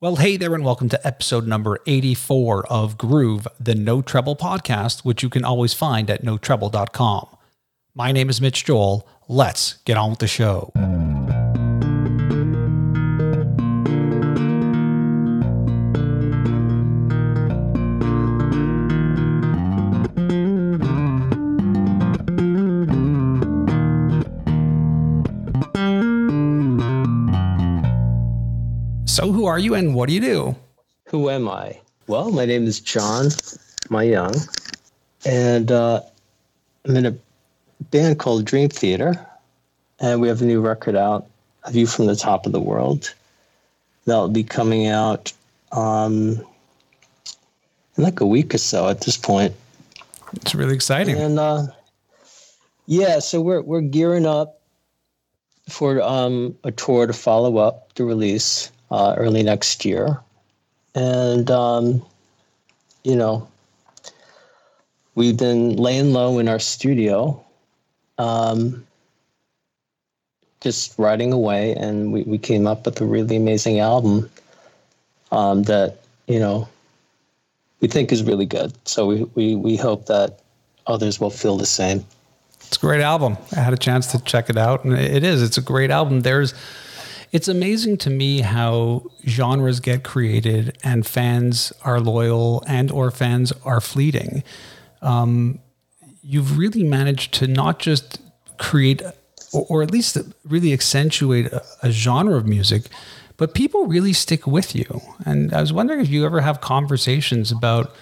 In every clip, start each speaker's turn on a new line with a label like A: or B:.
A: Well, hey there, and welcome to episode number 84 of Groove, the No Treble podcast, which you can always find at notreble.com. My name is Mitch Joel. Let's get on with the show. So, who are you and what do you do?
B: Who am I? Well, my name is John Myung, and uh, I'm in a band called Dream Theater, and we have a new record out, A View from the Top of the World. That'll be coming out um, in like a week or so at this point.
A: It's really exciting.
B: And uh, yeah, so we're we're gearing up for um, a tour to follow up the release uh, early next year. And, um, you know, we've been laying low in our studio, um, just writing away, and we, we came up with a really amazing album um, that, you know, we think is really good. So we, we, we hope that others will feel the same.
A: It's a great album. I had a chance to check it out, and it is. It's a great album. There's it's amazing to me how genres get created and fans are loyal and or fans are fleeting. Um, you've really managed to not just create or, or at least really accentuate a, a genre of music, but people really stick with you. And I was wondering if you ever have conversations about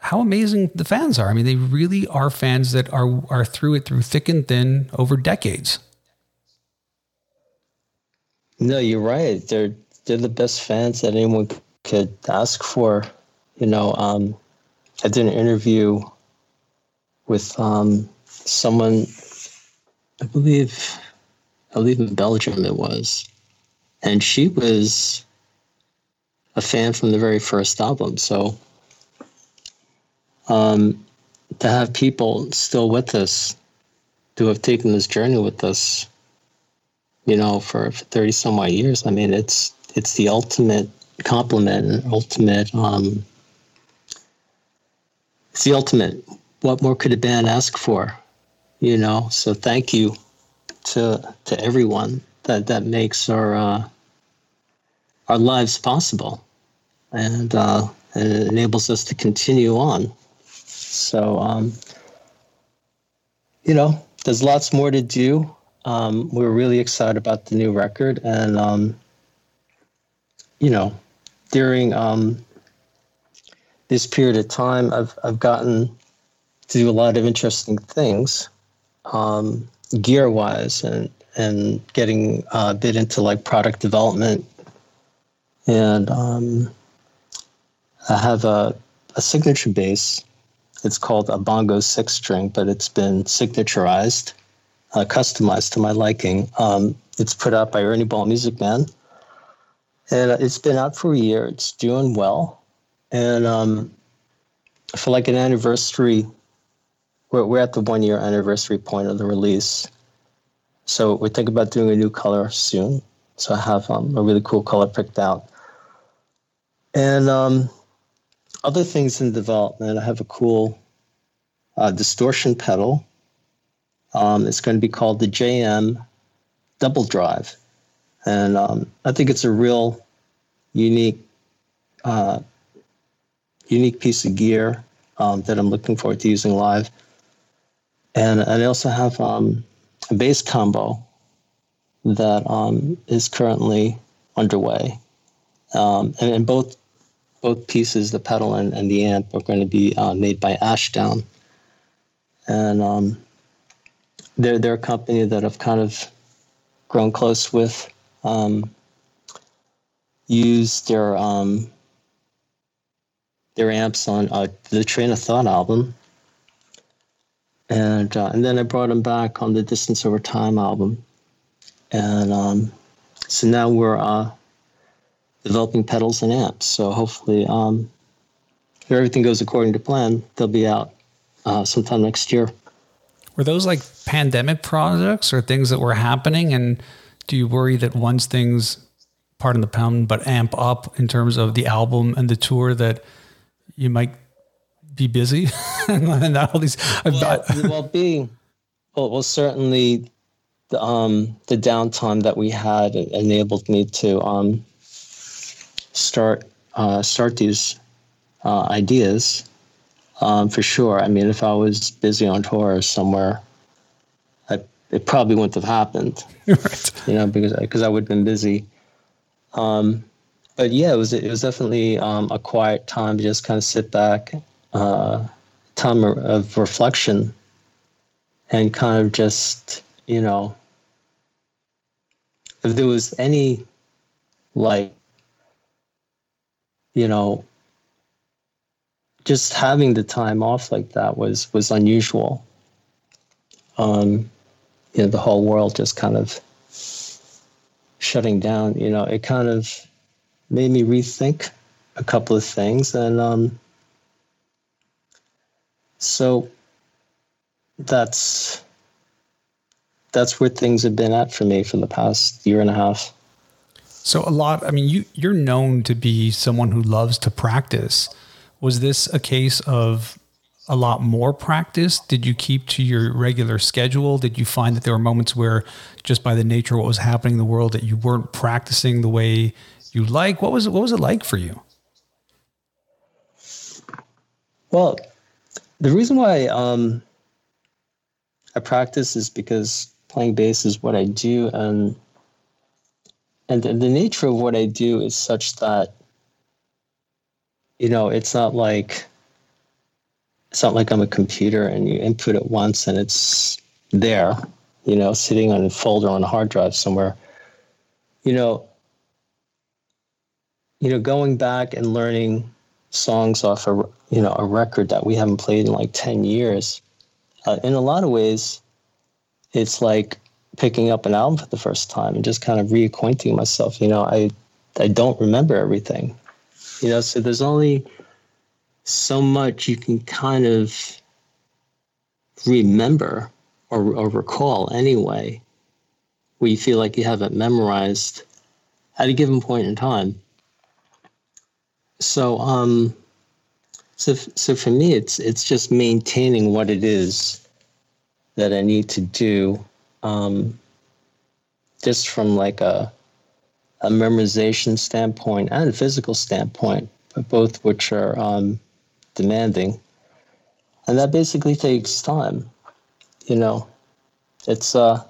A: how amazing the fans are. I mean, they really are fans that are are through it through thick and thin over decades.
B: No, you're right. They're they're the best fans that anyone could ask for. You know, um, I did an interview with um, someone, I believe, I believe in Belgium it was, and she was a fan from the very first album. So, um, to have people still with us, to have taken this journey with us, you know, for, for 30 some odd years. I mean, it's it's the ultimate compliment and ultimate um it's the ultimate what more could a band ask for you know? So thank you to to everyone that that makes our uh our lives possible and uh and it enables us to continue on. So um you know there's lots more to do um, we're really excited about the new record, and um, you know, during um, this period of time, I've I've gotten to do a lot of interesting things, um, gear wise, and and getting a bit into like product development, and um, I have a a signature bass. It's called a bongo six string, but it's been signaturized uh, customized to my liking. Um, it's put out by Ernie Ball Music Man, and uh, it's been out for a year. It's doing well, and um, for like an anniversary, we're we're at the one year anniversary point of the release. So we're thinking about doing a new color soon. So I have um, a really cool color picked out, and um, other things in development. I have a cool uh, distortion pedal um, it's going to be called the JM Double Drive, and um, I think it's a real unique, uh, unique piece of gear um, that I'm looking forward to using live. And, and I also have um, a bass combo that um, is currently underway, um, and, and both both pieces, the pedal and, and the amp, are going to be uh, made by Ashdown. And um, they're they're a company that I've kind of grown close with. Um, used their um, their amps on uh, the Train of Thought album, and uh, and then I brought them back on the Distance Over Time album, and um, so now we're uh, developing pedals and amps. So hopefully, um, if everything goes according to plan, they'll be out uh, sometime next year.
A: Were those like pandemic projects or things that were happening? And do you worry that once things pardon the pun, but amp up in terms of the album and the tour that you might be busy and all these.
B: Well, well being well, well, certainly the um, the downtime that we had enabled me to um, start uh, start these uh, ideas um, for sure. I mean, if I was busy on tour somewhere, I, it probably wouldn't have happened. right. You know, because because I would have been busy. Um, but yeah, it was it was definitely um, a quiet time to just kind of sit back, uh, time of reflection, and kind of just you know, if there was any like you know just having the time off like that was was unusual. Um, you know, the whole world just kind of shutting down. You know, it kind of made me rethink a couple of things, and um, so that's that's where things have been at for me for the past year and a half.
A: So a lot. I mean, you you're known to be someone who loves to practice. Was this a case of a lot more practice? Did you keep to your regular schedule? Did you find that there were moments where, just by the nature of what was happening in the world, that you weren't practicing the way you like? What was it? What was it like for you?
B: Well, the reason why um, I practice is because playing bass is what I do, and and the nature of what I do is such that you know, it's not like it's not like I'm a computer and you input it once and it's there, you know, sitting on a folder on a hard drive somewhere. You know, you know, going back and learning songs off a you know a record that we haven't played in like ten years, uh, in a lot of ways, it's like picking up an album for the first time and just kind of reacquainting myself. You know, I I don't remember everything. You know, so there's only so much you can kind of remember or, or recall anyway, where you feel like you have it memorized at a given point in time. So, um, so, so for me, it's it's just maintaining what it is that I need to do, um, just from like a a memorization standpoint and a physical standpoint, both which are um, demanding. And that basically takes time. You know, it's uh,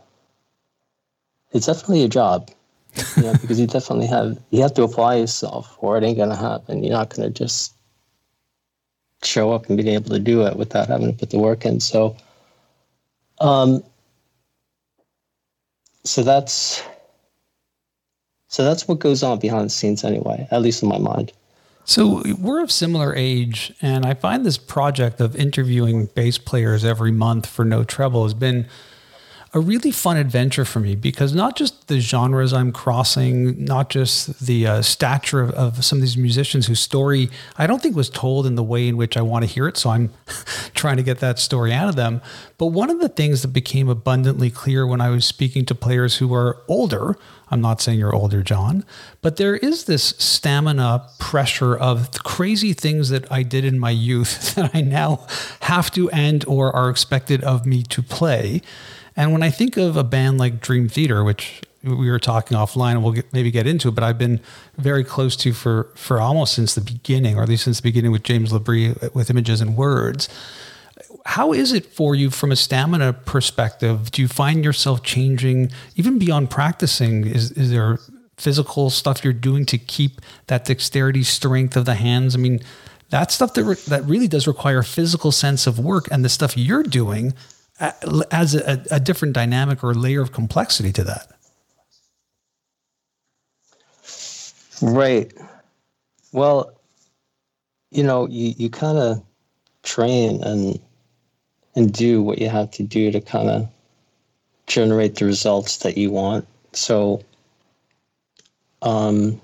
B: it's definitely a job. You know, because you definitely have you have to apply yourself, or it ain't gonna happen. You're not gonna just show up and be able to do it without having to put the work in. So, um, so that's so that's what goes on behind the scenes anyway, at least in my mind.
A: So we're of similar age, and I find this project of interviewing bass players every month for No Treble has been a really fun adventure for me because not just the genres I'm crossing, not just the uh, stature of, of, some of these musicians whose story I don't think was told in the way in which I want to hear it. So I'm trying to get that story out of them. But one of the things that became abundantly clear when I was speaking to players who are older, I'm not saying you're older, John, but there is this stamina pressure of crazy things that I did in my youth that I now have to end or are expected of me to play. And when I think of a band like Dream Theater, which we were talking offline, and we'll get, maybe get into it, but I've been very close to for for almost since the beginning, or at least since the beginning with James LaBrie with Images and Words. How is it for you from a stamina perspective? Do you find yourself changing even beyond practicing? Is is there physical stuff you're doing to keep that dexterity, strength of the hands? I mean, that stuff that re- that really does require physical sense of work, and the stuff you're doing adds a, a different dynamic or layer of complexity to that.
B: Right. Well, you know, you, you kind of train and and do what you have to do to kind of generate the results that you want. So, um,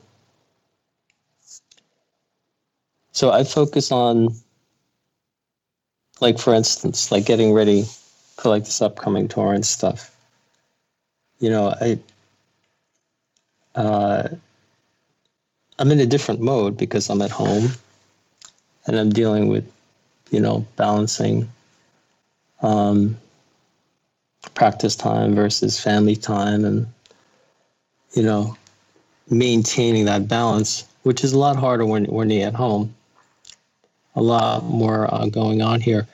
B: so I focus on, like for instance, like getting ready for like this upcoming tour and stuff. You know, I uh, I'm in a different mode because I'm at home and I'm dealing with, you know, balancing um, practice time versus family time and, you know, maintaining that balance, which is a lot harder when, when you're at home. A lot more uh, going on here.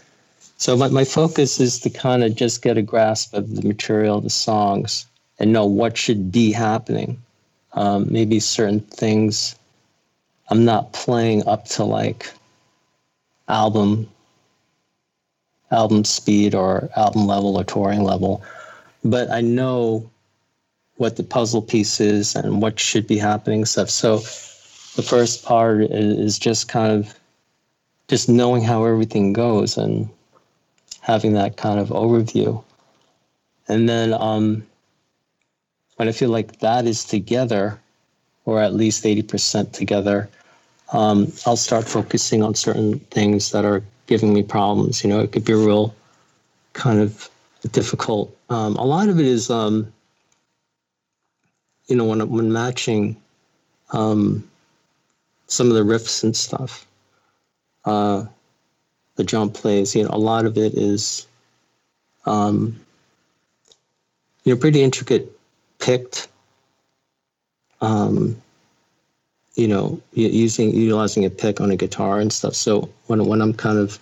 B: So my, my focus is to kind of just get a grasp of the material, the songs, and know what should be happening. Um, maybe certain things I'm not playing up to like album album speed or album level or touring level, but I know what the puzzle piece is and what should be happening stuff. So the first part is just kind of just knowing how everything goes and having that kind of overview. And then um, when I feel like that is together, or at least 80% together, um, I'll start focusing on certain things that are giving me problems. You know, it could be real kind of difficult. Um, a lot of it is, um, you know, when when matching um, some of the riffs and stuff, uh, the jump plays. You know, a lot of it is, um, you know, pretty intricate, picked. Um, you know, using utilizing a pick on a guitar and stuff. So when when I'm kind of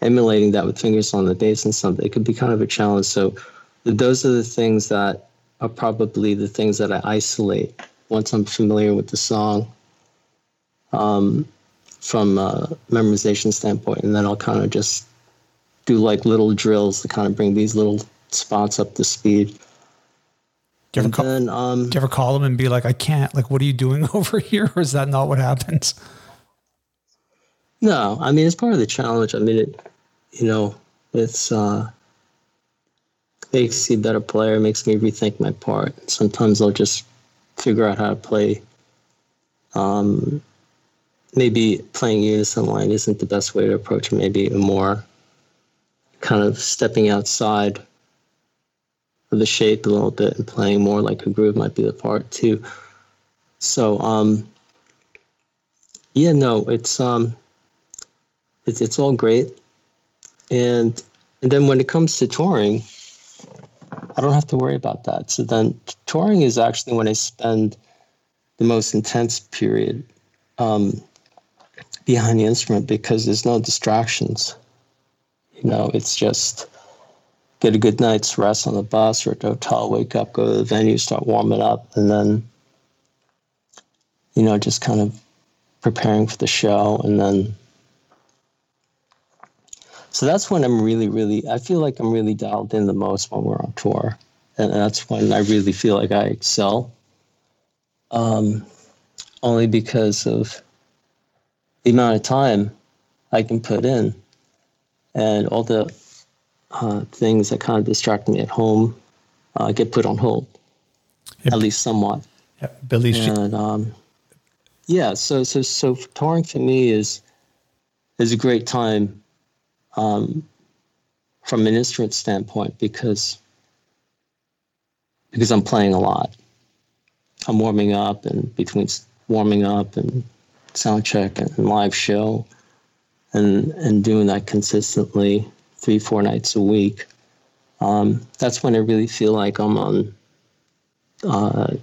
B: emulating that with fingers on the bass and stuff, it could be kind of a challenge. So those are the things that are probably the things that I isolate once I'm familiar with the song um, from a memorization standpoint, and then I'll kind of just do like little drills to kind of bring these little spots up to speed.
A: Do you, ever call, then, um, do you ever call them and be like, I can't, like, what are you doing over here? Or is that not what happens?
B: No, I mean, it's part of the challenge. I mean, it, you know, it's, uh, makes me a better player, makes me rethink my part. Sometimes I'll just figure out how to play. Um, maybe playing unison line isn't the best way to approach it. Maybe more kind of stepping outside of the shape a little bit and playing more like a groove might be the part too. So um, yeah, no, it's um, it's it's all great, and and then when it comes to touring, I don't have to worry about that. So then touring is actually when I spend the most intense period um, behind the instrument because there's no distractions. You know, it's just get a good night's rest on the bus or at the hotel, wake up, go to the venue, start warming up, and then, you know, just kind of preparing for the show. And then, so that's when I'm really, really, I feel like I'm really dialed in the most when we're on tour. And that's when I really feel like I excel. Um, only because of the amount of time I can put in and all the uh, things that kind of distract me at home uh, get put on hold, yep. at least somewhat.
A: Yeah, Billy.
B: And um, yeah, so so so touring for me is is a great time um, from an instrument standpoint because because I'm playing a lot. I'm warming up and between warming up and sound check and live show and and doing that consistently three, four nights a week, um, that's when I really feel like I'm on. Uh,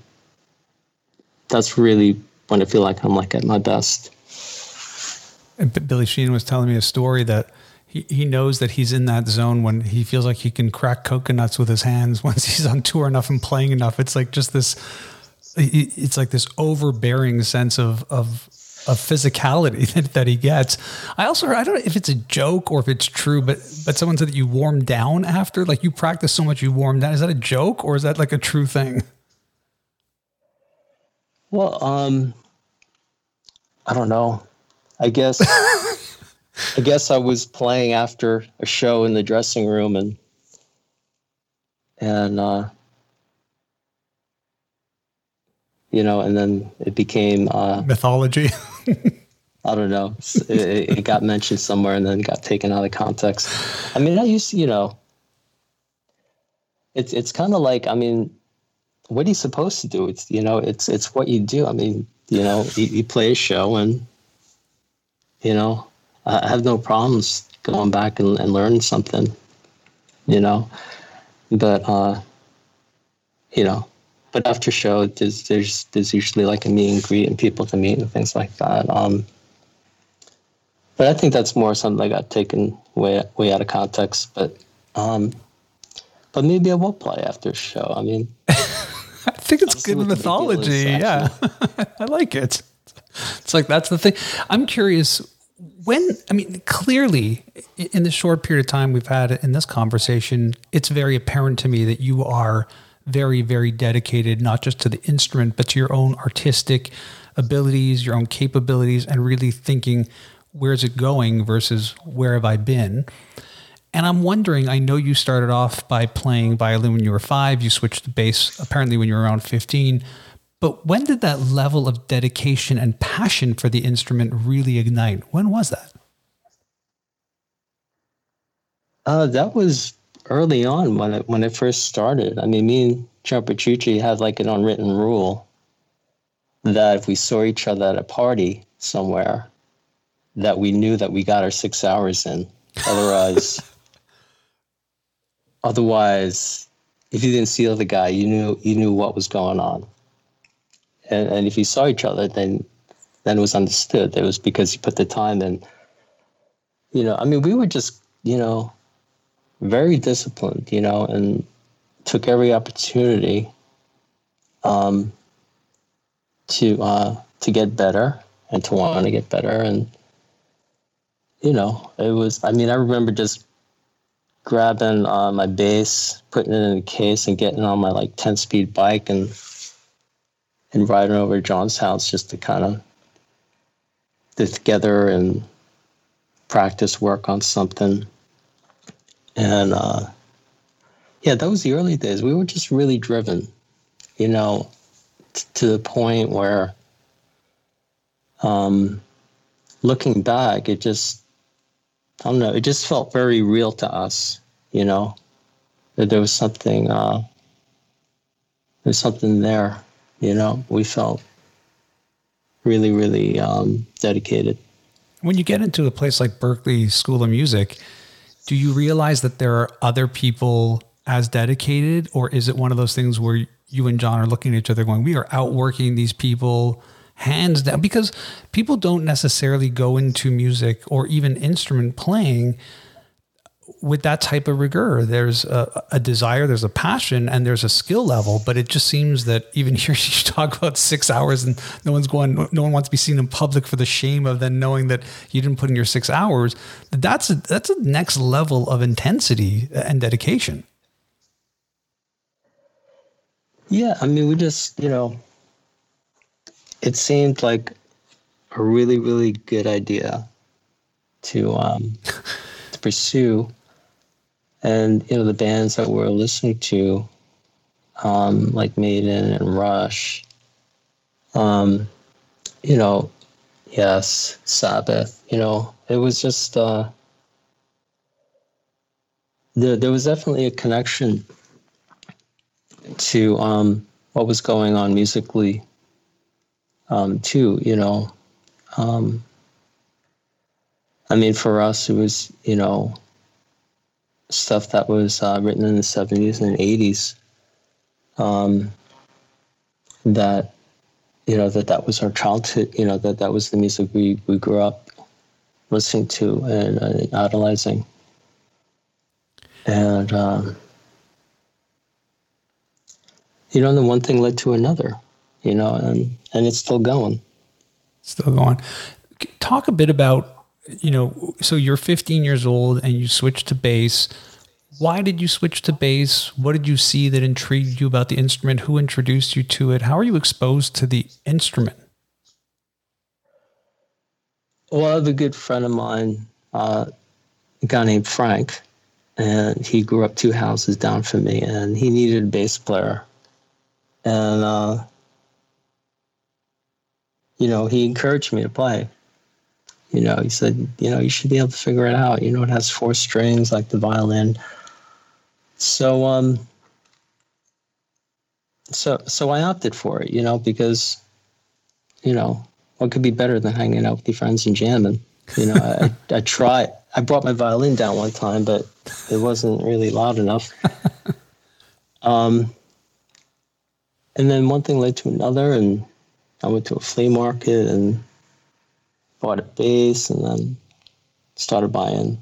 B: that's really when I feel like I'm like at my best.
A: And Billy Sheehan was telling me a story that he, he knows that he's in that zone when he feels like he can crack coconuts with his hands once he's on tour enough and playing enough. It's like just this, it's like this overbearing sense of, of of physicality that, that he gets. I also heard, I don't know if it's a joke or if it's true, but but someone said that you warm down after, like you practice so much you warm down. Is that a joke or is that like a true thing?
B: Well, um, I don't know. I guess I guess I was playing after a show in the dressing room and and uh, you know, and then it became uh,
A: mythology.
B: I don't know. It, it, got mentioned somewhere and then got taken out of context. I mean, I used to, you know, it's it's kind of like I mean, what are you supposed to do? It's you know, it's it's what you do. I mean, you know, you, you play a show and, you know, I have no problems going back and, and learning something, you know, but, uh, you know, but after show, there's, there's, there's usually like a meet and greet and people to meet and things like that. Um, but I think that's more something that got taken way, way out of context, but, um, but maybe I will play after a show. I mean,
A: I think it's good mythology. Yeah, I like it. It's like that's the thing. I'm curious when. I mean, clearly, in the short period of time we've had in this conversation, it's very apparent to me that you are very, very dedicated, not just to the instrument, but to your own artistic abilities, your own capabilities, and really thinking where's it going versus where have I been. And I'm wondering, I know you started off by playing violin when you were five, you switched to bass apparently when you were around 15. But when did that level of dedication and passion for the instrument really ignite? When was that?
B: Uh, that was early on when it when it first started. I mean, me and Petrucci had like an unwritten rule that if we saw each other at a party somewhere, that we knew that we got our six hours in. Otherwise, Otherwise, if you didn't see the guy, you knew you knew what was going on. And, and if you saw each other, then then it was understood. That it was because you put the time in. You know, I mean, we were just you know very disciplined, you know, and took every opportunity um, to uh, to get better and to want to get better and you know it was i mean i remember just grabbing uh, my bass, putting it in a case, and getting on my like ten speed bike and and riding over to John's house just to kind of get together and practice work on something. And uh, yeah, that was the early days. We were just really driven, you know, t- to the point where, um, looking back, it just I don't know. It just felt very real to us, you know, that there was something, uh, there's something there, you know. We felt really, really um, dedicated.
A: When you get into a place like Berklee School of Music, do you realize that there are other people as dedicated, or is it one of those things where you and John are looking at each other going, "We are outworking these people"? hands down because people don't necessarily go into music or even instrument playing with that type of rigor. There's a, a, desire, there's a passion, and there's a skill level. But it just seems that even here you talk about six hours, and no one's going, no one wants to be seen in public for the shame of then knowing that you didn't put in your six hours. That's a, that's a next level of intensity and dedication.
B: Yeah, I mean, we just you know it seemed like a really really good idea to um, to pursue and you know the bands that we're listening to um, like maiden and rush um, you know yes sabbath you know it was just uh, there, there was definitely a connection to um, what was going on musically um, too. You know, um, I mean, for us, it was you know stuff that was uh, written in the seventies and eighties. Um, that you know that that was our childhood. You know that that was the music we we grew up listening to and uh, idolizing. And um, you know, the one thing led to another you know, and and it's still going.
A: Still going. Talk a bit about, you know, so you're 15 years old and you switched to bass. Why did you switch to bass? What did you see that intrigued you about the instrument? Who introduced you to it? How are you exposed to the instrument?
B: Well, I have a good friend of mine, uh, a guy named Frank, and he grew up two houses down from me, and he needed a bass player. And uh, you know, he encouraged me to play. You know, he said, you know, you should be able to figure it out. You know, it has four strings like the violin. So, um, so, so I opted for it, you know, because you know, what could be better than hanging out with your friends and jamming? You know, I, I tried. I brought my violin down one time, but it wasn't really loud enough. um, and then one thing led to another, and I went to a flea market and bought a bass, and then started buying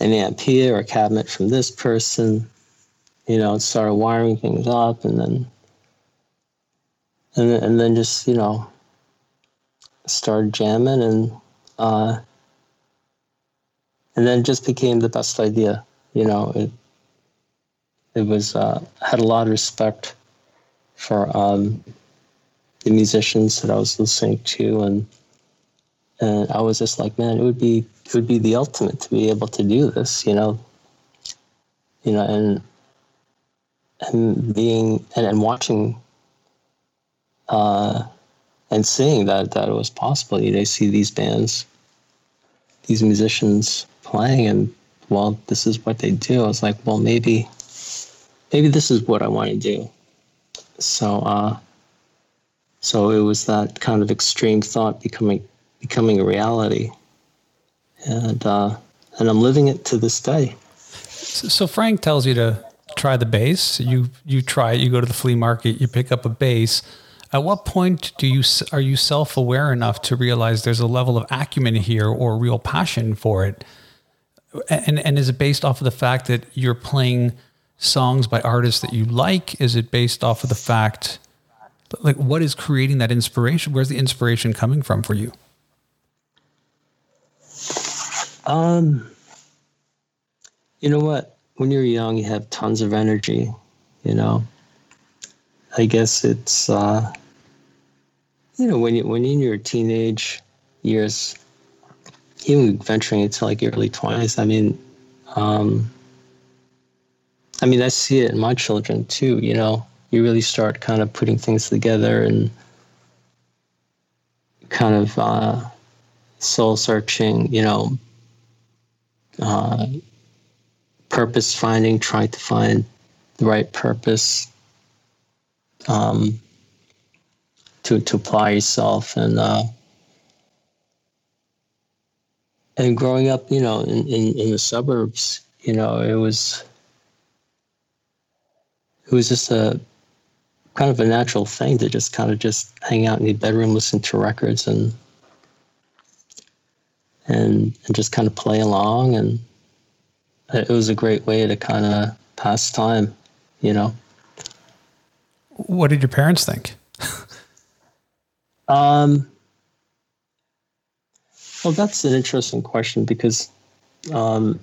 B: an amp here or a cabinet from this person. You know, and started wiring things up, and then and then, and then just you know started jamming and uh, and then just became the best idea. You know, it it was uh, had a lot of respect for um, the musicians that I was listening to, and and I was just like, man, it would be it would be the ultimate to be able to do this. You know, you know, and and being and, and watching uh, and seeing that that it was possible. You know, see these bands, these musicians playing, and well, this is what they do. I was like, well, maybe, maybe this is what I want to do. So, uh, so it was that kind of extreme thought becoming becoming a reality, and uh, and I'm living it to this day.
A: So Frank tells you to try the bass. You you try it. You go to the flea market. You pick up a bass at what point do you are you self-aware enough to realize there's a level of acumen here or real passion for it? And and is it based off of the fact that you're playing songs by artists that you like? Is it based off of the fact like what is creating that inspiration? Where's the inspiration coming from for you?
B: Um you know what? When you're young, you have tons of energy, you know. I guess it's uh, you know when you when you're in your teenage years, even venturing into like your early twenties. I mean, um, I mean I see it in my children too. You know, you really start kind of putting things together and kind of uh, soul searching. You know, uh, purpose finding, trying to find the right purpose um, to to apply yourself and uh, and growing up, you know, in, in, in the suburbs, you know, it was it was just a kind of a natural thing to just kind of just hang out in the bedroom, listen to records and and and just kind of play along and it was a great way to kind of pass time, you know.
A: What did your parents think?
B: um, well, that's an interesting question because um,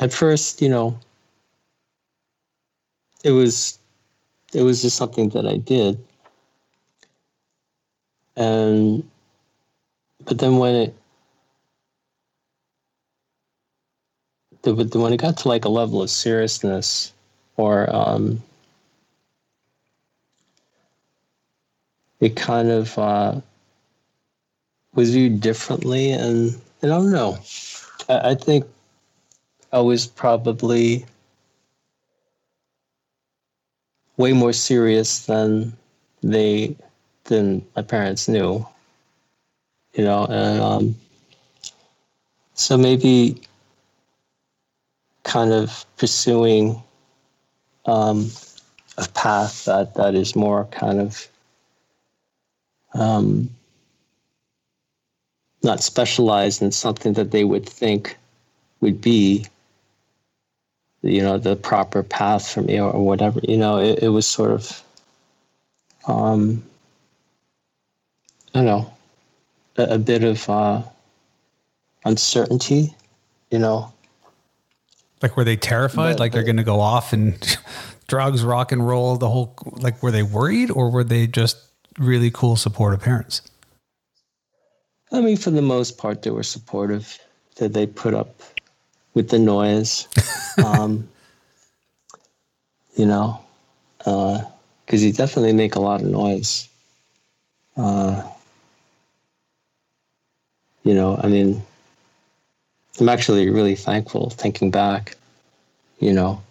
B: at first, you know, it was it was just something that I did, and but then when it when it got to like a level of seriousness or um, it kind of uh, was viewed differently. And, and I don't know. I, I think I was probably way more serious than they than my parents knew. You know, and um, so maybe kind of pursuing um, a path that that is more kind of um, not specialized in something that they would think would be you know the proper path for me or, whatever you know it, it, was sort of um i don't know a, a bit of uh uncertainty you know
A: like were they terrified but, like they're going to go off and drugs rock and roll the whole like were they worried or were they just really cool, supportive parents?
B: I mean, for the most part, they were supportive. That they put up with the noise, um, you know, because uh, you definitely make a lot of noise. Uh, you know, I mean, I'm actually really thankful thinking back, you know,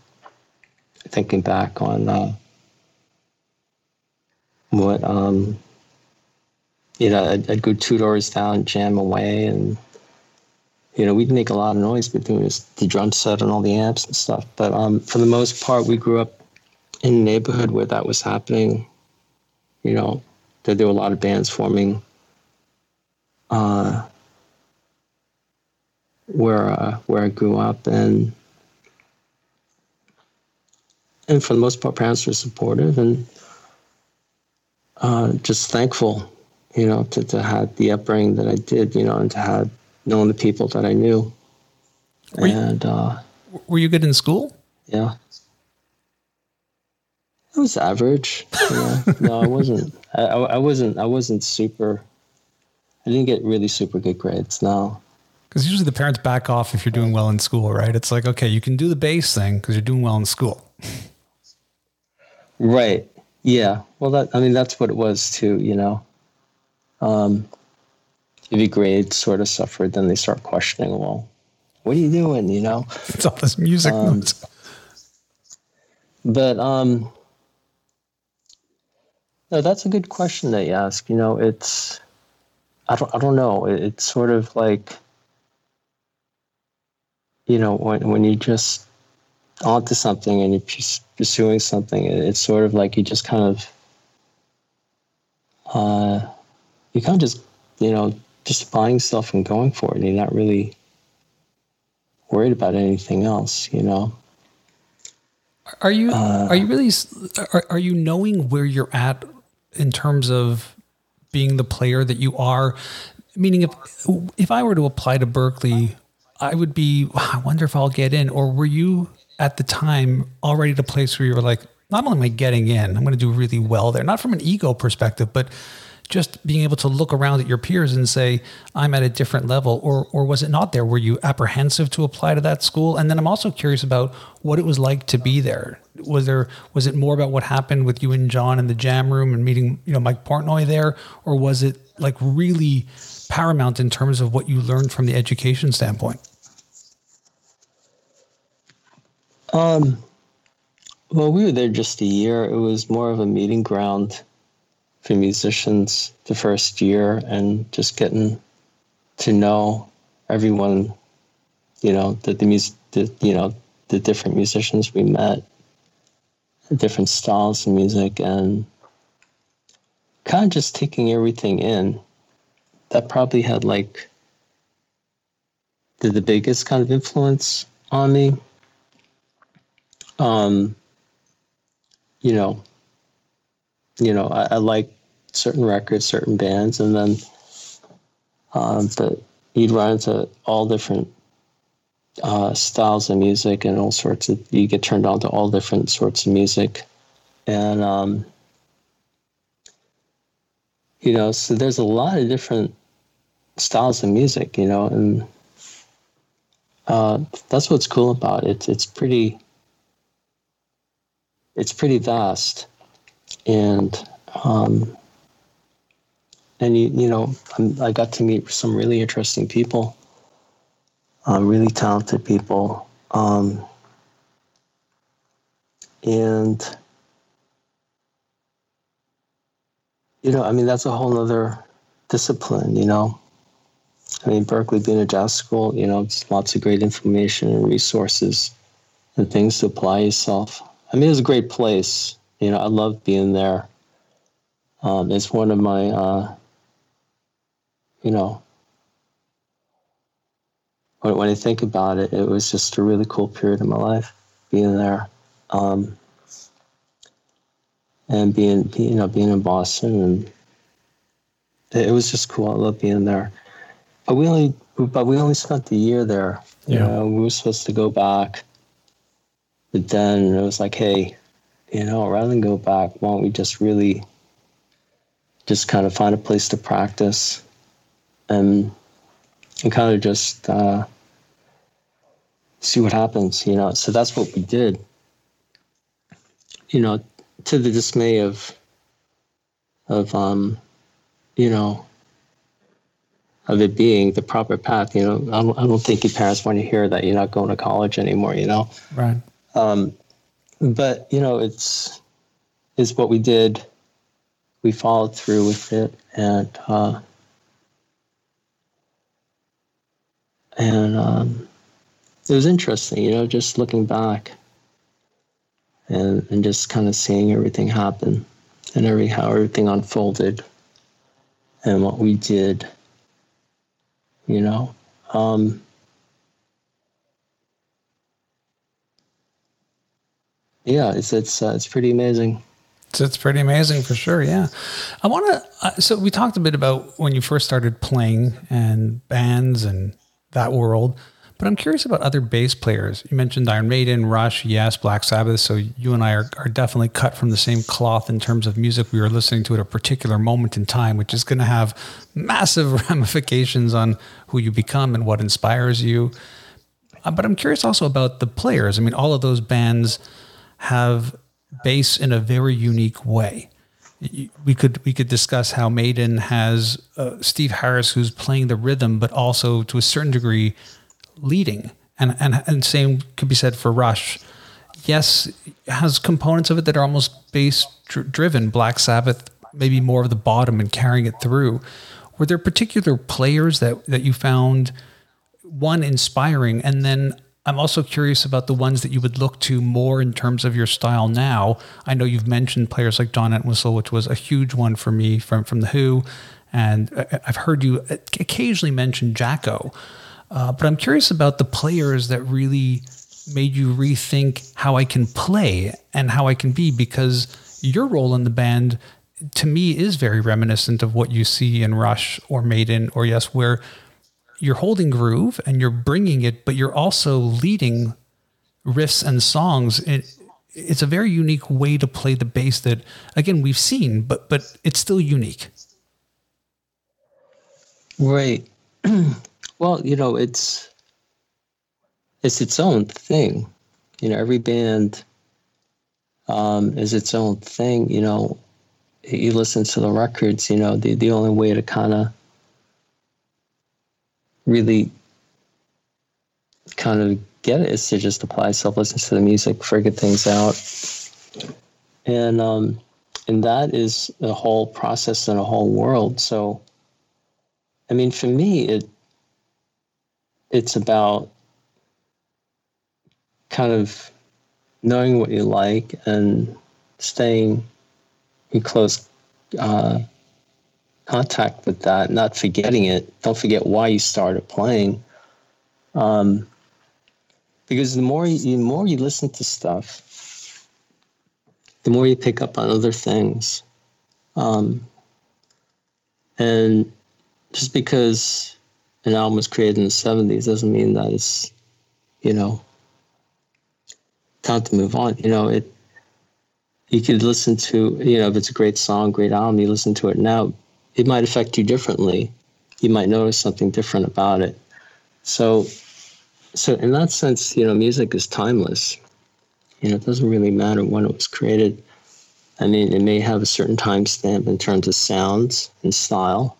B: thinking back on uh, what um, you know, I'd, go two doors down, jam away, and you know, we'd make a lot of noise between the drum set and all the amps and stuff. But um, for the most part, we grew up in a neighborhood where that was happening. You know, that there were a lot of bands forming. Uh, where uh, where I grew up, and and for the most part, parents were supportive and uh, just thankful, you know, to, to have the upbringing that I did, you know, and to have known the people that I knew.
A: Were and you, uh, were you good in school?
B: Yeah. I was average. Yeah. no, I wasn't. I, I wasn't. I wasn't super. I didn't get really super good grades. No.
A: Because usually the parents back off if you're doing well in school, right? It's like, okay, you can do the base thing because you're doing well in school.
B: Right. Yeah. Well, that I mean that's what it was too. You know, um, if your grades sort of suffered, then they start questioning. Well, what are you doing? You know,
A: it's all this music. Um,
B: but um, no, that's a good question that you ask. You know, it's I don't I don't know. It's sort of like you know when when you just onto something and you're pursuing something, it's sort of like you just kind of, uh, you kind of just, you know, just buying stuff and going for it. And you're not really worried about anything else, you know.
A: Are you uh, are you really are, are you knowing where you're at in terms of being the player that you are? Meaning, if if I were to apply to Berklee, I would be. I wonder if I'll get in. Or were you at the time already at a place where you were like, not only am I getting in, I'm going to do really well there, not from an ego perspective, but just being able to look around at your peers and say, I'm at a different level, or or was it not there? Were you apprehensive to apply to that school? And then I'm also curious about what it was like to be there. Was there was it more about what happened with you and John in the jam room and meeting, you know, Mike Portnoy there, or was it like really paramount in terms of what you learned from the education standpoint?
B: Um, well, we were there just a year. It was more of a meeting ground for musicians the first year and just getting to know everyone, you know, the, the music, the, you know, the different musicians we met, different styles of music, and kind of just taking everything in. That probably had like the, the biggest kind of influence on me um, you know, you know, I, I, like certain records, certain bands, and then um, you'd run into all different uh, styles of music and all sorts of. You get turned on to all different sorts of music, and um, you know, so there's a lot of different styles of music, you know, and uh, that's what's cool about it. It's pretty it's pretty vast, and um, and you you know I'm, i got to meet some really interesting people, uh, really talented people, um, and you know I mean that's a whole other discipline, you know. I mean, Berklee being a jazz school, you know, it's lots of great information and resources and things to apply yourself. I mean, it's a great place. You know, I love being there. Um, it's one of my, uh, you know, when, when I think about it, it was just a really cool period of my life being there. Um, and being, you know, being in Boston and it, it was just cool. I love being there. But we only, but we only spent the year there. You yeah. know, we were supposed to go back but then it was like, hey, you know, rather than go back, why don't we just really just kind of find a place to practice and and kind of just uh, see what happens, you know. So that's what we did. You know, to the dismay of of um, you know, of it being the proper path. You know, I don't, I don't think your parents want to hear that you're not going to college anymore. You know,
A: right.
B: Um, but you know, it's is what we did we followed through with it, and uh, and um, it was interesting, you know, just looking back and and just kind of seeing everything happen and every how everything unfolded and what we did, you know. Um, yeah, it's it's uh, it's pretty amazing.
A: So it's pretty amazing for sure. Yeah, I want to. Uh, so we talked a bit about when you first started playing and bands and that world, but I'm curious about other bass players. You mentioned Iron Maiden, Rush, yes, Black Sabbath. So you and I are, are definitely cut from the same cloth in terms of music we were listening to at a particular moment in time, which is going to have massive ramifications on who you become and what inspires you. Uh, but I'm curious also about the players. I mean, all of those bands have bass in a very unique way. We could we could discuss how Maiden has uh, Steve Harris who's playing the rhythm, but also to a certain degree leading, and and and same could be said for Rush. Yes, has components of it that are almost bass driven. Black Sabbath maybe more of the bottom and carrying it through. Were there particular players that that you found one inspiring, and then I'm also curious about the ones that you would look to more in terms of your style now. I know you've mentioned players like John Entwistle, which was a huge one for me from from the Who, and I've heard you occasionally mention Jaco. Uh, but I'm curious about the players that really made you rethink how I can play and how I can be, because your role in the band to me is very reminiscent of what you see in Rush or Maiden or Yes, where you're holding groove and you're bringing it, but you're also leading riffs and songs. It, it's a very unique way to play the bass that, again, we've seen, but but it's still unique.
B: Right. well, you know, it's it's its own thing. You know, every band um, is its own thing. You know, you listen to the records. You know, the the only way to kind of really kind of get it is to just apply listen to the music, figure things out. And um, and that is a whole process and a whole world. So I mean for me it it's about kind of knowing what you like and staying in close uh, contact with that, not forgetting it. Don't forget why you started playing. Um, because the more you, the more you listen to stuff, the more you pick up on other things. Um, and just because an album was created in the 70s doesn't mean that it's, you know, time to move on. You know, it, you could listen to, you know, if it's a great song, great album, you listen to it now, it might affect you differently. You might notice something different about it. So, so in that sense, you know, music is timeless. You know, it doesn't really matter when it was created. I mean, it may have a certain timestamp in terms of sounds and style,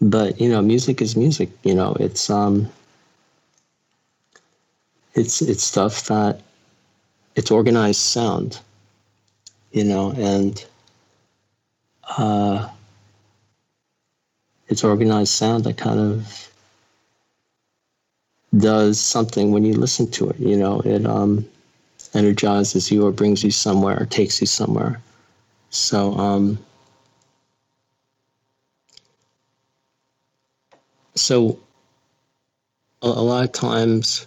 B: but you know, music is music. You know, it's um, it's it's stuff that it's organized sound. You know, and uh, it's organized sound that kind of does something when you listen to it. You know, it um, energizes you or brings you somewhere or takes you somewhere. So, um, so a, a lot of times,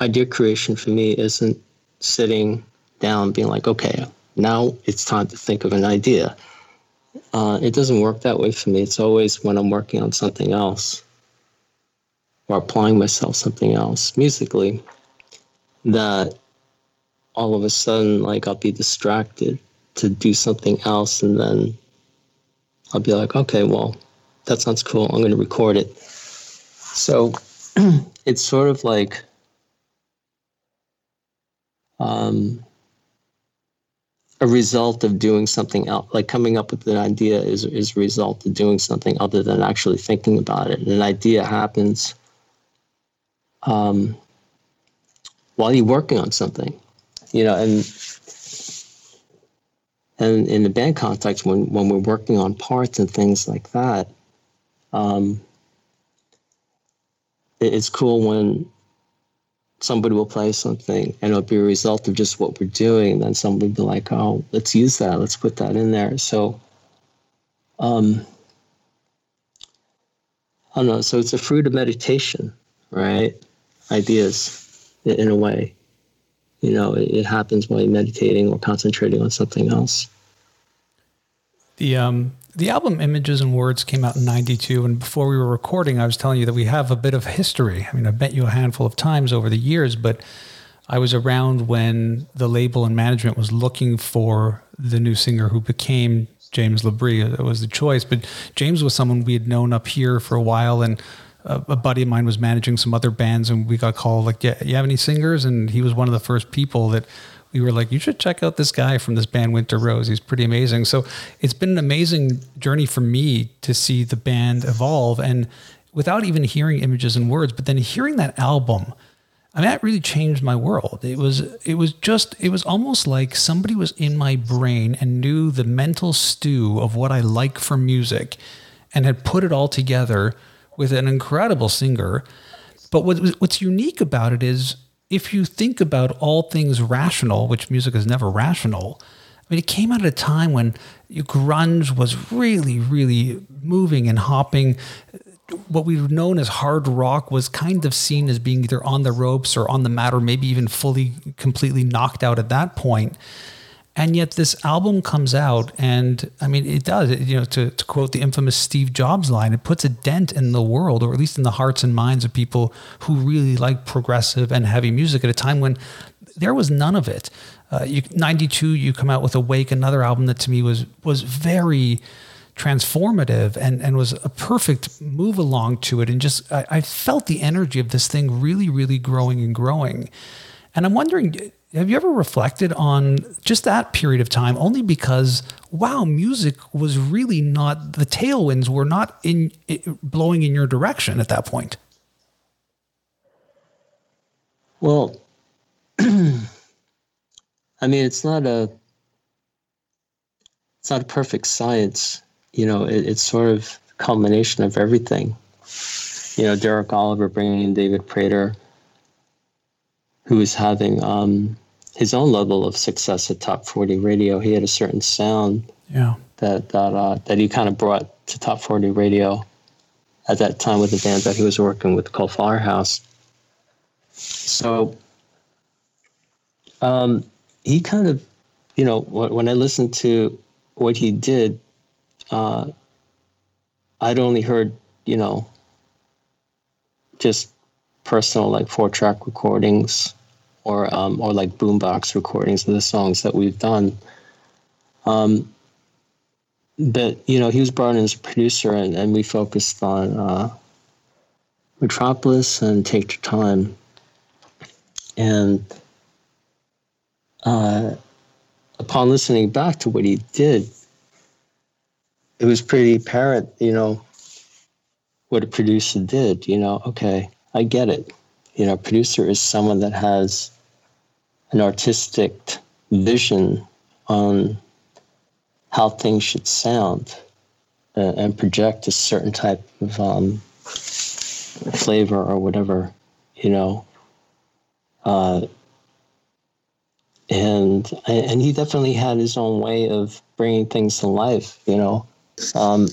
B: idea creation for me isn't sitting down being like, okay, now it's time to think of an idea uh, it doesn't work that way for me. It's always when I'm working on something else or applying myself something else musically that all of a sudden like I'll be distracted to do something else and then I'll be like, okay, well, that sounds cool. I'm going to record it. So it's sort of like um, a result of doing something else like coming up with an idea is, is a result of doing something other than actually thinking about it. And an idea happens um, while you're working on something you know and and in the band context, when when we're working on parts and things like that, um, it, it's cool when somebody will play something and it'll be a result of just what we're doing. And then somebody will be like, oh, let's use that. Let's put that in there. So, um, I don't know. So it's a fruit of meditation, right? Ideas in a way. You know, it, it happens while you're meditating or concentrating on something else.
A: The um the album Images and Words came out in 92 and before we were recording I was telling you that we have a bit of history. I mean, I've met you a handful of times over the years, but I was around when the label and management was looking for the new singer who became James LaBrie. Uh, that was the choice, but James was someone we had known up here for a while and a, a buddy of mine was managing some other bands and we got called like, yeah, you have any singers? And he was one of the first people that we were like, you should check out this guy from this band Winter Rose. He's pretty amazing. So it's been an amazing journey for me to see the band evolve and without even hearing images and words, but then hearing that album, I mean, that really changed my world. It was, it was just, it was almost like somebody was in my brain and knew the mental stew of what I like for music and had put it all together with an incredible singer. But what, what's unique about it is if you think about all things rational, which music is never rational, I mean, it came out at a time when grunge was really, really moving and hopping. What we've known as hard rock was kind of seen as being either on the ropes or on the mat, or maybe even fully, completely knocked out at that point and yet this album comes out and i mean it does you know to, to quote the infamous steve jobs line it puts a dent in the world or at least in the hearts and minds of people who really like progressive and heavy music at a time when there was none of it. Uh, you, 92 you come out with awake another album that to me was was very transformative and, and was a perfect move along to it. And just I, I felt the energy of this thing really really growing and growing. And i'm wondering have you ever reflected on just that period of time only because wow music was really not the tailwinds were not in blowing in your direction at that point?
B: Well i mean it's not a it's not a perfect science. You know it, it's sort of culmination of everything. You know derek oliver bringing in david prater who was having um, his own level of success at top 40 radio. He had a certain sound
A: yeah.
B: that that, uh, that he kind of brought to top 40 radio at that time with the band that he was working with called Firehouse. So um, he kind of, you know, when I listened to what he did, uh, I'd only heard, you know, just personal like four track recordings or um, or like boombox recordings of the songs that we've done. Um, but you know, he was brought in as a producer, and, and we focused on uh, Metropolis and Take Your Time, and uh, upon listening back to what he did, it was pretty apparent, you know, what a producer did. You know, okay, I get it. You know, a producer is someone that has an artistic vision on how things should sound uh, and project a certain type of um, flavor or whatever, you know. Uh, and and he definitely had his own way of bringing things to life, you know. Um,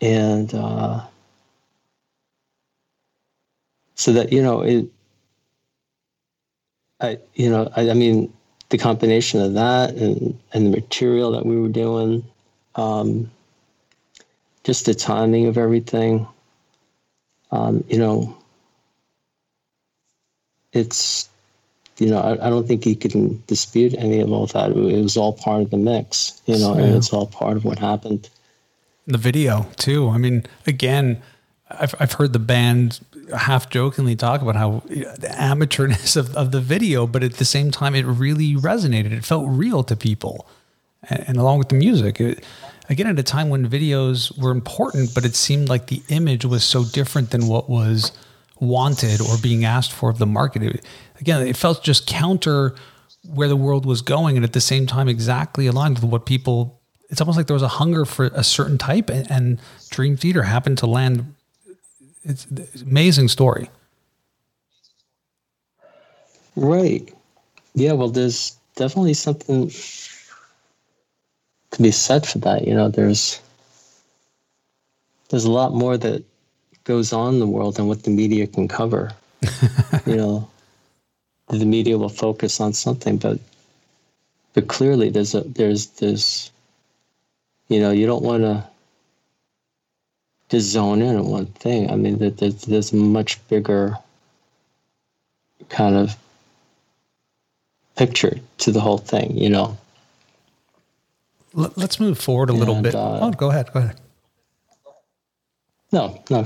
B: and uh, so that you know it I, you know, I, I, mean, the combination of that and, and the material that we were doing, um, just the timing of everything, um, you know, it's, you know, I, I, don't think you can dispute any of all that. It was all part of the mix, you know, yeah. and it's all part of what happened.
A: The video too. I mean, again, I've, I've heard the band half jokingly talk about how the amateurness of, of the video, but at the same time, it really resonated. It felt real to people. And, and along with the music, it, again, at a time when videos were important, but it seemed like the image was so different than what was wanted or being asked for of the market. It, again, it felt just counter where the world was going, and at the same time, exactly aligned with what people. It's almost like there was a hunger for a certain type, and, and Dream Theater happened to land. It's, it's amazing story.
B: Right. Yeah. Well, there's definitely something to be said for that. You know, there's there's a lot more that goes on in the world than what the media can cover. you know, the media will focus on something, but but clearly there's a there's there's you know you don't want to just zone in on one thing. I mean, there's there's a much bigger kind of picture to the whole thing. You know.
A: Let's move forward a little bit. Uh, oh, go ahead. Go ahead.
B: No, no.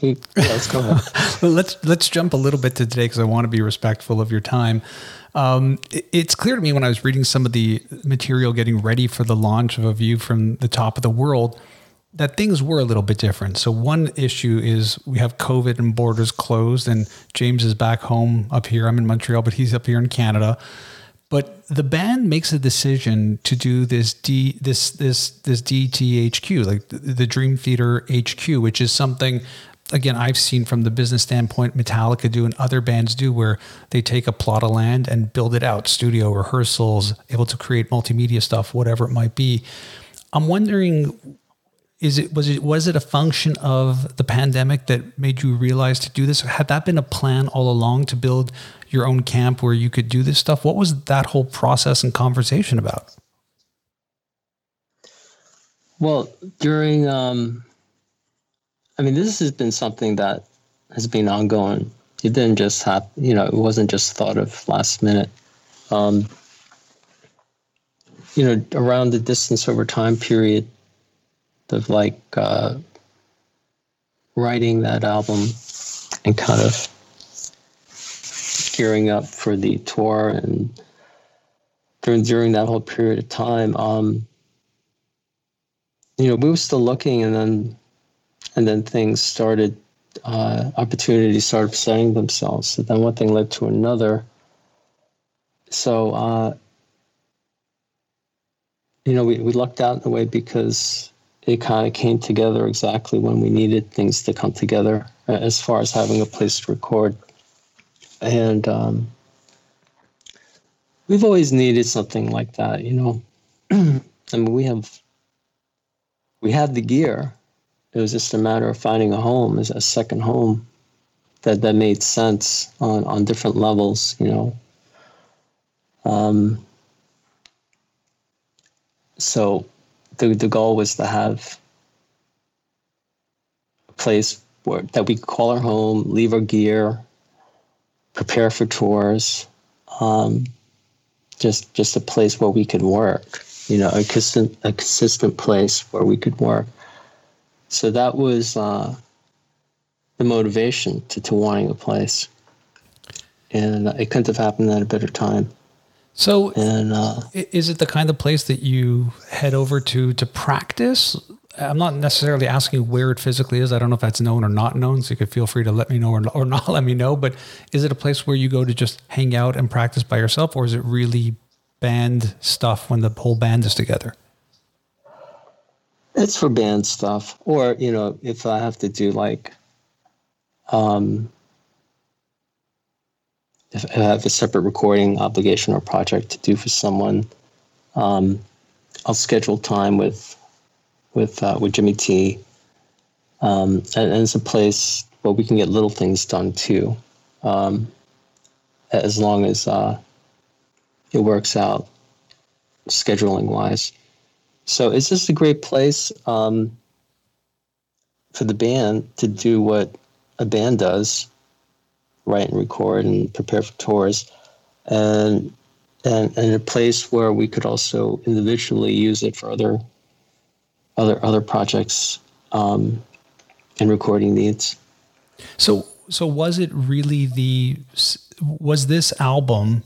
B: Yeah, let's go ahead.
A: well, let's let's jump a little bit to today because I want to be respectful of your time. Um, it, it's clear to me when I was reading some of the material getting ready for the launch of a view from the top of the world that things were a little bit different. So one issue is we have COVID and borders closed, and James is back home up here. I'm in Montreal, but he's up here in Canada. But the band makes a decision to do this D this this this DTHQ, like the, Dream Theater HQ, which is something again I've seen from the business standpoint Metallica do and other bands do where they take a plot of land and build it out, studio rehearsals, able to create multimedia stuff, whatever it might be. I'm wondering is it was it was it a function of the pandemic that made you realize to do this? Had that been a plan all along to build your own camp where you could do this stuff? What was that whole process and conversation about?
B: Well, during, um, I mean, this has been something that has been ongoing. It didn't just happen, you know, it wasn't just thought of last minute. Um, you know, around the distance over time period of like uh, writing that album and kind of gearing up for the tour and during during that whole period of time, um, you know, we were still looking, and then and then things started, uh, opportunities started presenting themselves. So then one thing led to another. So, uh, you know, we, we lucked out in a way because it kind of came together exactly when we needed things to come together as far as having a place to record and um, we've always needed something like that, you know. I mean, we have we had the gear. It was just a matter of finding a home, as a second home, that that made sense on on different levels, you know. Um, so the the goal was to have a place where that we could call our home, leave our gear, prepare for tours, um, just just a place where we could work, you know, a consistent a consistent place where we could work. So that was uh, the motivation to, to wanting a place, and it couldn't have happened at a better time.
A: So, and uh, is it the kind of place that you head over to to practice I'm not necessarily asking where it physically is. I don't know if that's known or not known. So you could feel free to let me know or, or not let me know. But is it a place where you go to just hang out and practice by yourself, or is it really band stuff when the whole band is together?
B: It's for band stuff, or you know, if I have to do like, um, if I have a separate recording obligation or project to do for someone, um, I'll schedule time with with uh, with Jimmy T. Um, and, and, it's a place where we can get little things done too, um, as long as uh, it works out scheduling wise. So it's just a great place um, for the band to do what a band does, write and record and prepare for tours, and and, and a place where we could also individually use it for other other other projects um, and recording needs.
A: So so was it really the was this album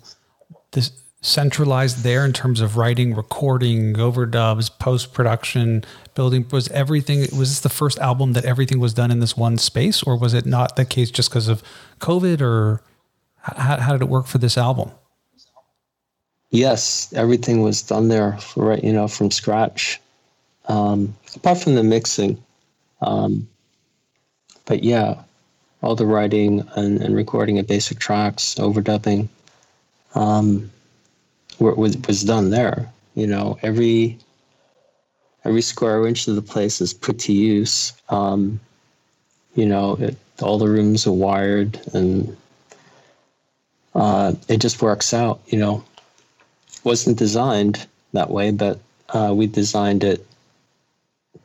A: this centralized there in terms of writing, recording, overdubs, post production, building? Was everything was this the first album that everything was done in this one space, or was it not the case just because of COVID, or how, how did it work for this album?
B: yes, everything was done there, right? You know, from scratch. Um, apart from the mixing, um, but yeah, all the writing and, and recording of basic tracks, overdubbing, um, was was done there. You know, every every square inch of the place is put to use. Um, you know, it, all the rooms are wired and uh, it just works out. You know, wasn't designed that way, but uh, we designed it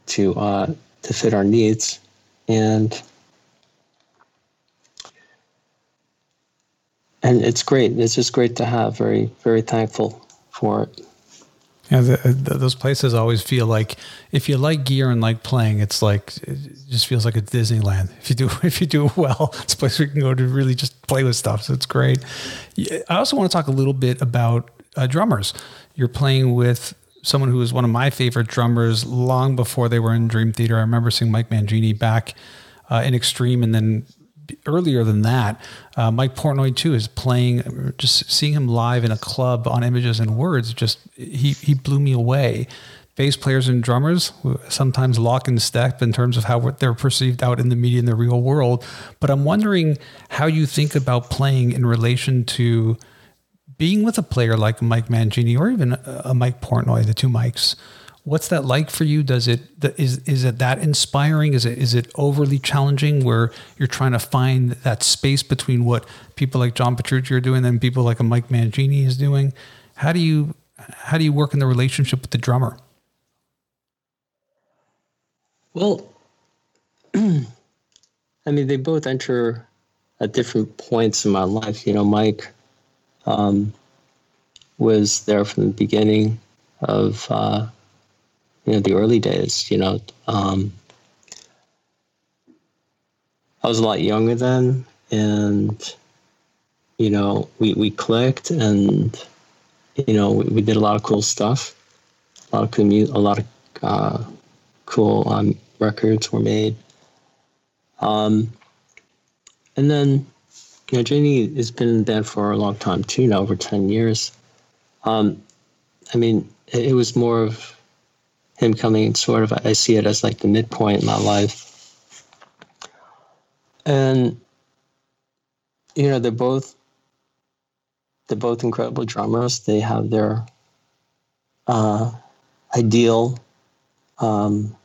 B: to uh, to fit our needs, and and it's great. It's just great to have. Very very thankful for it.
A: Yeah, the, the, those places always feel like if you like gear and like playing, it's like it just feels like a Disneyland. If you do if you do well, it's a place where you can go to really just play with stuff. So it's great. I also want to talk a little bit about uh, drummers. You're playing with someone who was one of my favorite drummers long before they were in Dream Theater. I remember seeing Mike Mangini back uh, in Extreme, and then earlier than that, uh, Mike Portnoy too is playing. Just seeing him live in a club on Images and Words, just he he blew me away. Bass players and drummers sometimes lock in step in terms of how they're perceived out in the media in the real world. But I'm wondering how you think about playing in relation to being with a player like Mike Mangini or even a Mike Portnoy, the two Mikes what's that like for you? Does it is is it that inspiring? Is it is it overly challenging where you're trying to find that space between what people like John Petrucci are doing and people like a Mike Mangini is doing? How do you how do you work in the relationship with the drummer?
B: Well, I mean, they both enter at different points in my life. You know, Mike um, was there from the beginning of uh, you know the early days. You know, um, I was a lot younger then, and you know we we clicked, and you know we, we did a lot of cool stuff, a lot of cool a lot of uh, cool um, records were made. Um, and then, you know, Mangini has been in the band for a long time too, now over 10 years. Um, I mean, it, it was more of him coming sort of I see it as like the midpoint in my life. And you know, they're both they're both incredible drummers. They have their uh, ideal um,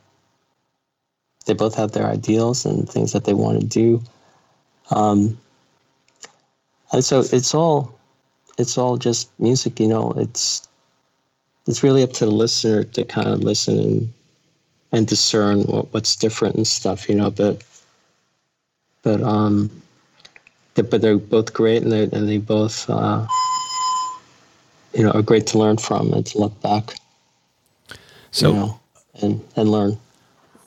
B: they both have their ideals and things that they want to do. Um, and so it's all it's all just music, you know, it's it's really up to the listener to kind of listen and and discern what, what's different and stuff, you know. But but um, but they're both great and they and they both uh, you know are great to learn from and to look back.
A: So you know,
B: and and learn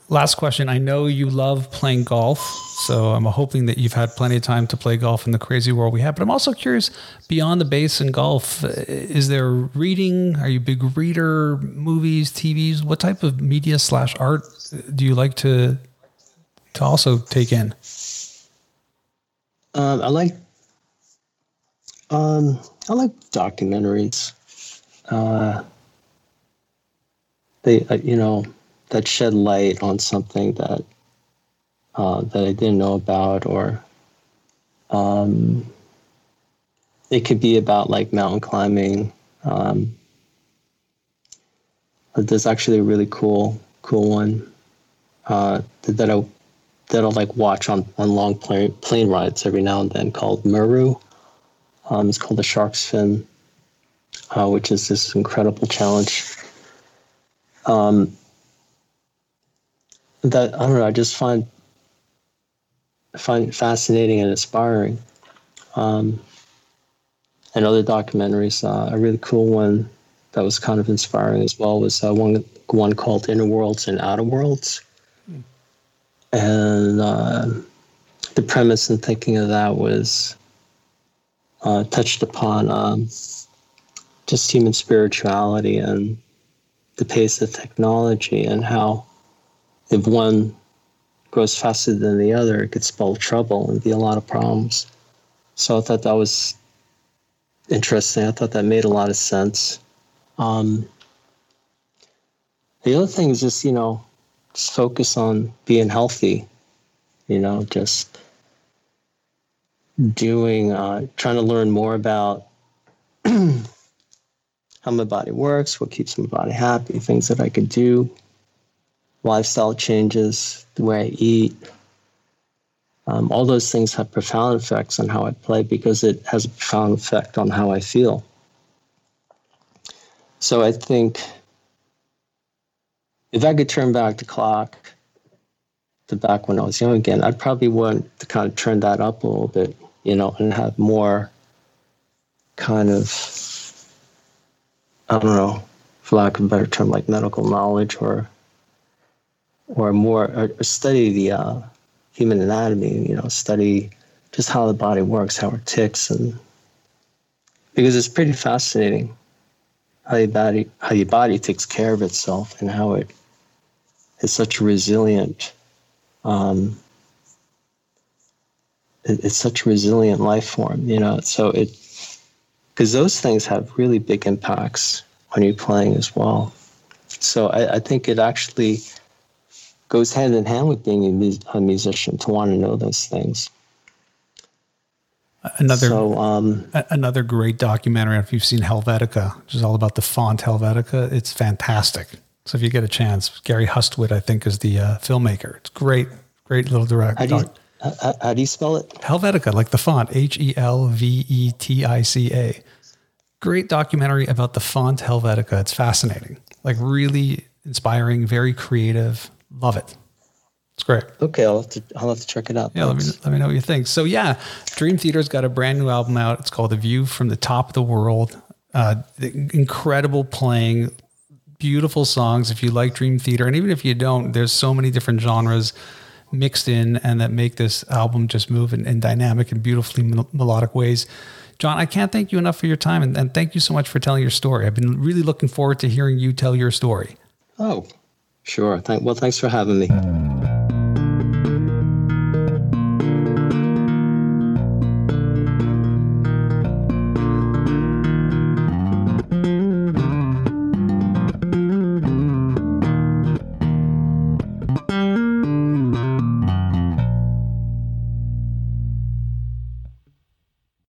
A: last question. I know you love playing golf, so I'm hoping that you've had plenty of time to play golf in the crazy world we have. But I'm also curious beyond the bass and golf, uh, is there reading? Are you a big reader? Movies, TVs? What type of media slash art do you like to to also take in?
B: Um, I like um, I like documentaries. Uh, they, uh, you know, that shed light on something that uh, that I didn't know about, or um, it could be about like mountain climbing. Um, there's actually a really cool cool one uh, that I that I'll like watch on on long plane plane rides every now and then called Meru. Um, it's called the Shark's Fin, uh, which is this incredible challenge. Um, that I don't know. I just find find fascinating and inspiring. Um, and other documentaries. Uh, a really cool one that was kind of inspiring as well was uh, one one called Inner Worlds and Outer Worlds. Mm. And uh, the premise and thinking of that was uh, touched upon um, just human spirituality and the pace of technology and how if one grows faster than the other, it could spell trouble and be a lot of problems. So I thought that was interesting. I thought that made a lot of sense. Um, the other thing is just, you know, just focus on being healthy, you know, just doing, uh, trying to learn more about how my body works, what keeps my body happy, things that I could do, lifestyle changes, the way I eat. Um, all those things have profound effects on how I play because it has a profound effect on how I feel. So I think if I could turn back the clock to back when I was young again, I'd probably want to kind of turn that up a little bit, you know, and have more kind of, I don't know, for lack of a better term, like medical knowledge or or more or study the uh, human anatomy, you know, study just how the body works, how it ticks, and because it's pretty fascinating how your body how your body takes care of itself and how it is such a resilient um, it, it's such a resilient life form you know so it because those things have really big impacts when you're playing as well. So I, I think it actually goes hand in hand with being a, mu- a musician to want to know those things
A: Another
B: so um,
A: a- another great documentary. If you've seen Helvetica, which is all about the font Helvetica, it's fantastic. So if you get a chance, Gary Hustwit, I think, is the uh, filmmaker. It's great, great little direct.
B: how do you
A: doc-
B: how, how do you spell it
A: Helvetica, like the font, H E L V E T I C A. Great documentary about the font Helvetica. It's fascinating, like really inspiring, very creative. Love it. It's great.
B: okay I'll have to I'll have to check it out
A: Yeah, let me, let me know what you think. So yeah, Dream Theater's got a brand new album out. It's called The View from the Top of the World. Uh, the incredible playing, beautiful songs. If you like Dream Theater, and even if you don't, there's so many different genres mixed in and that make this album just move in, in dynamic and beautifully mel- melodic ways. John, I can't thank you enough for your time and, and thank you so much for telling your story. I've been really looking forward to hearing you tell your story.
B: Oh, Sure. Thank, well, thanks for having me. Mm.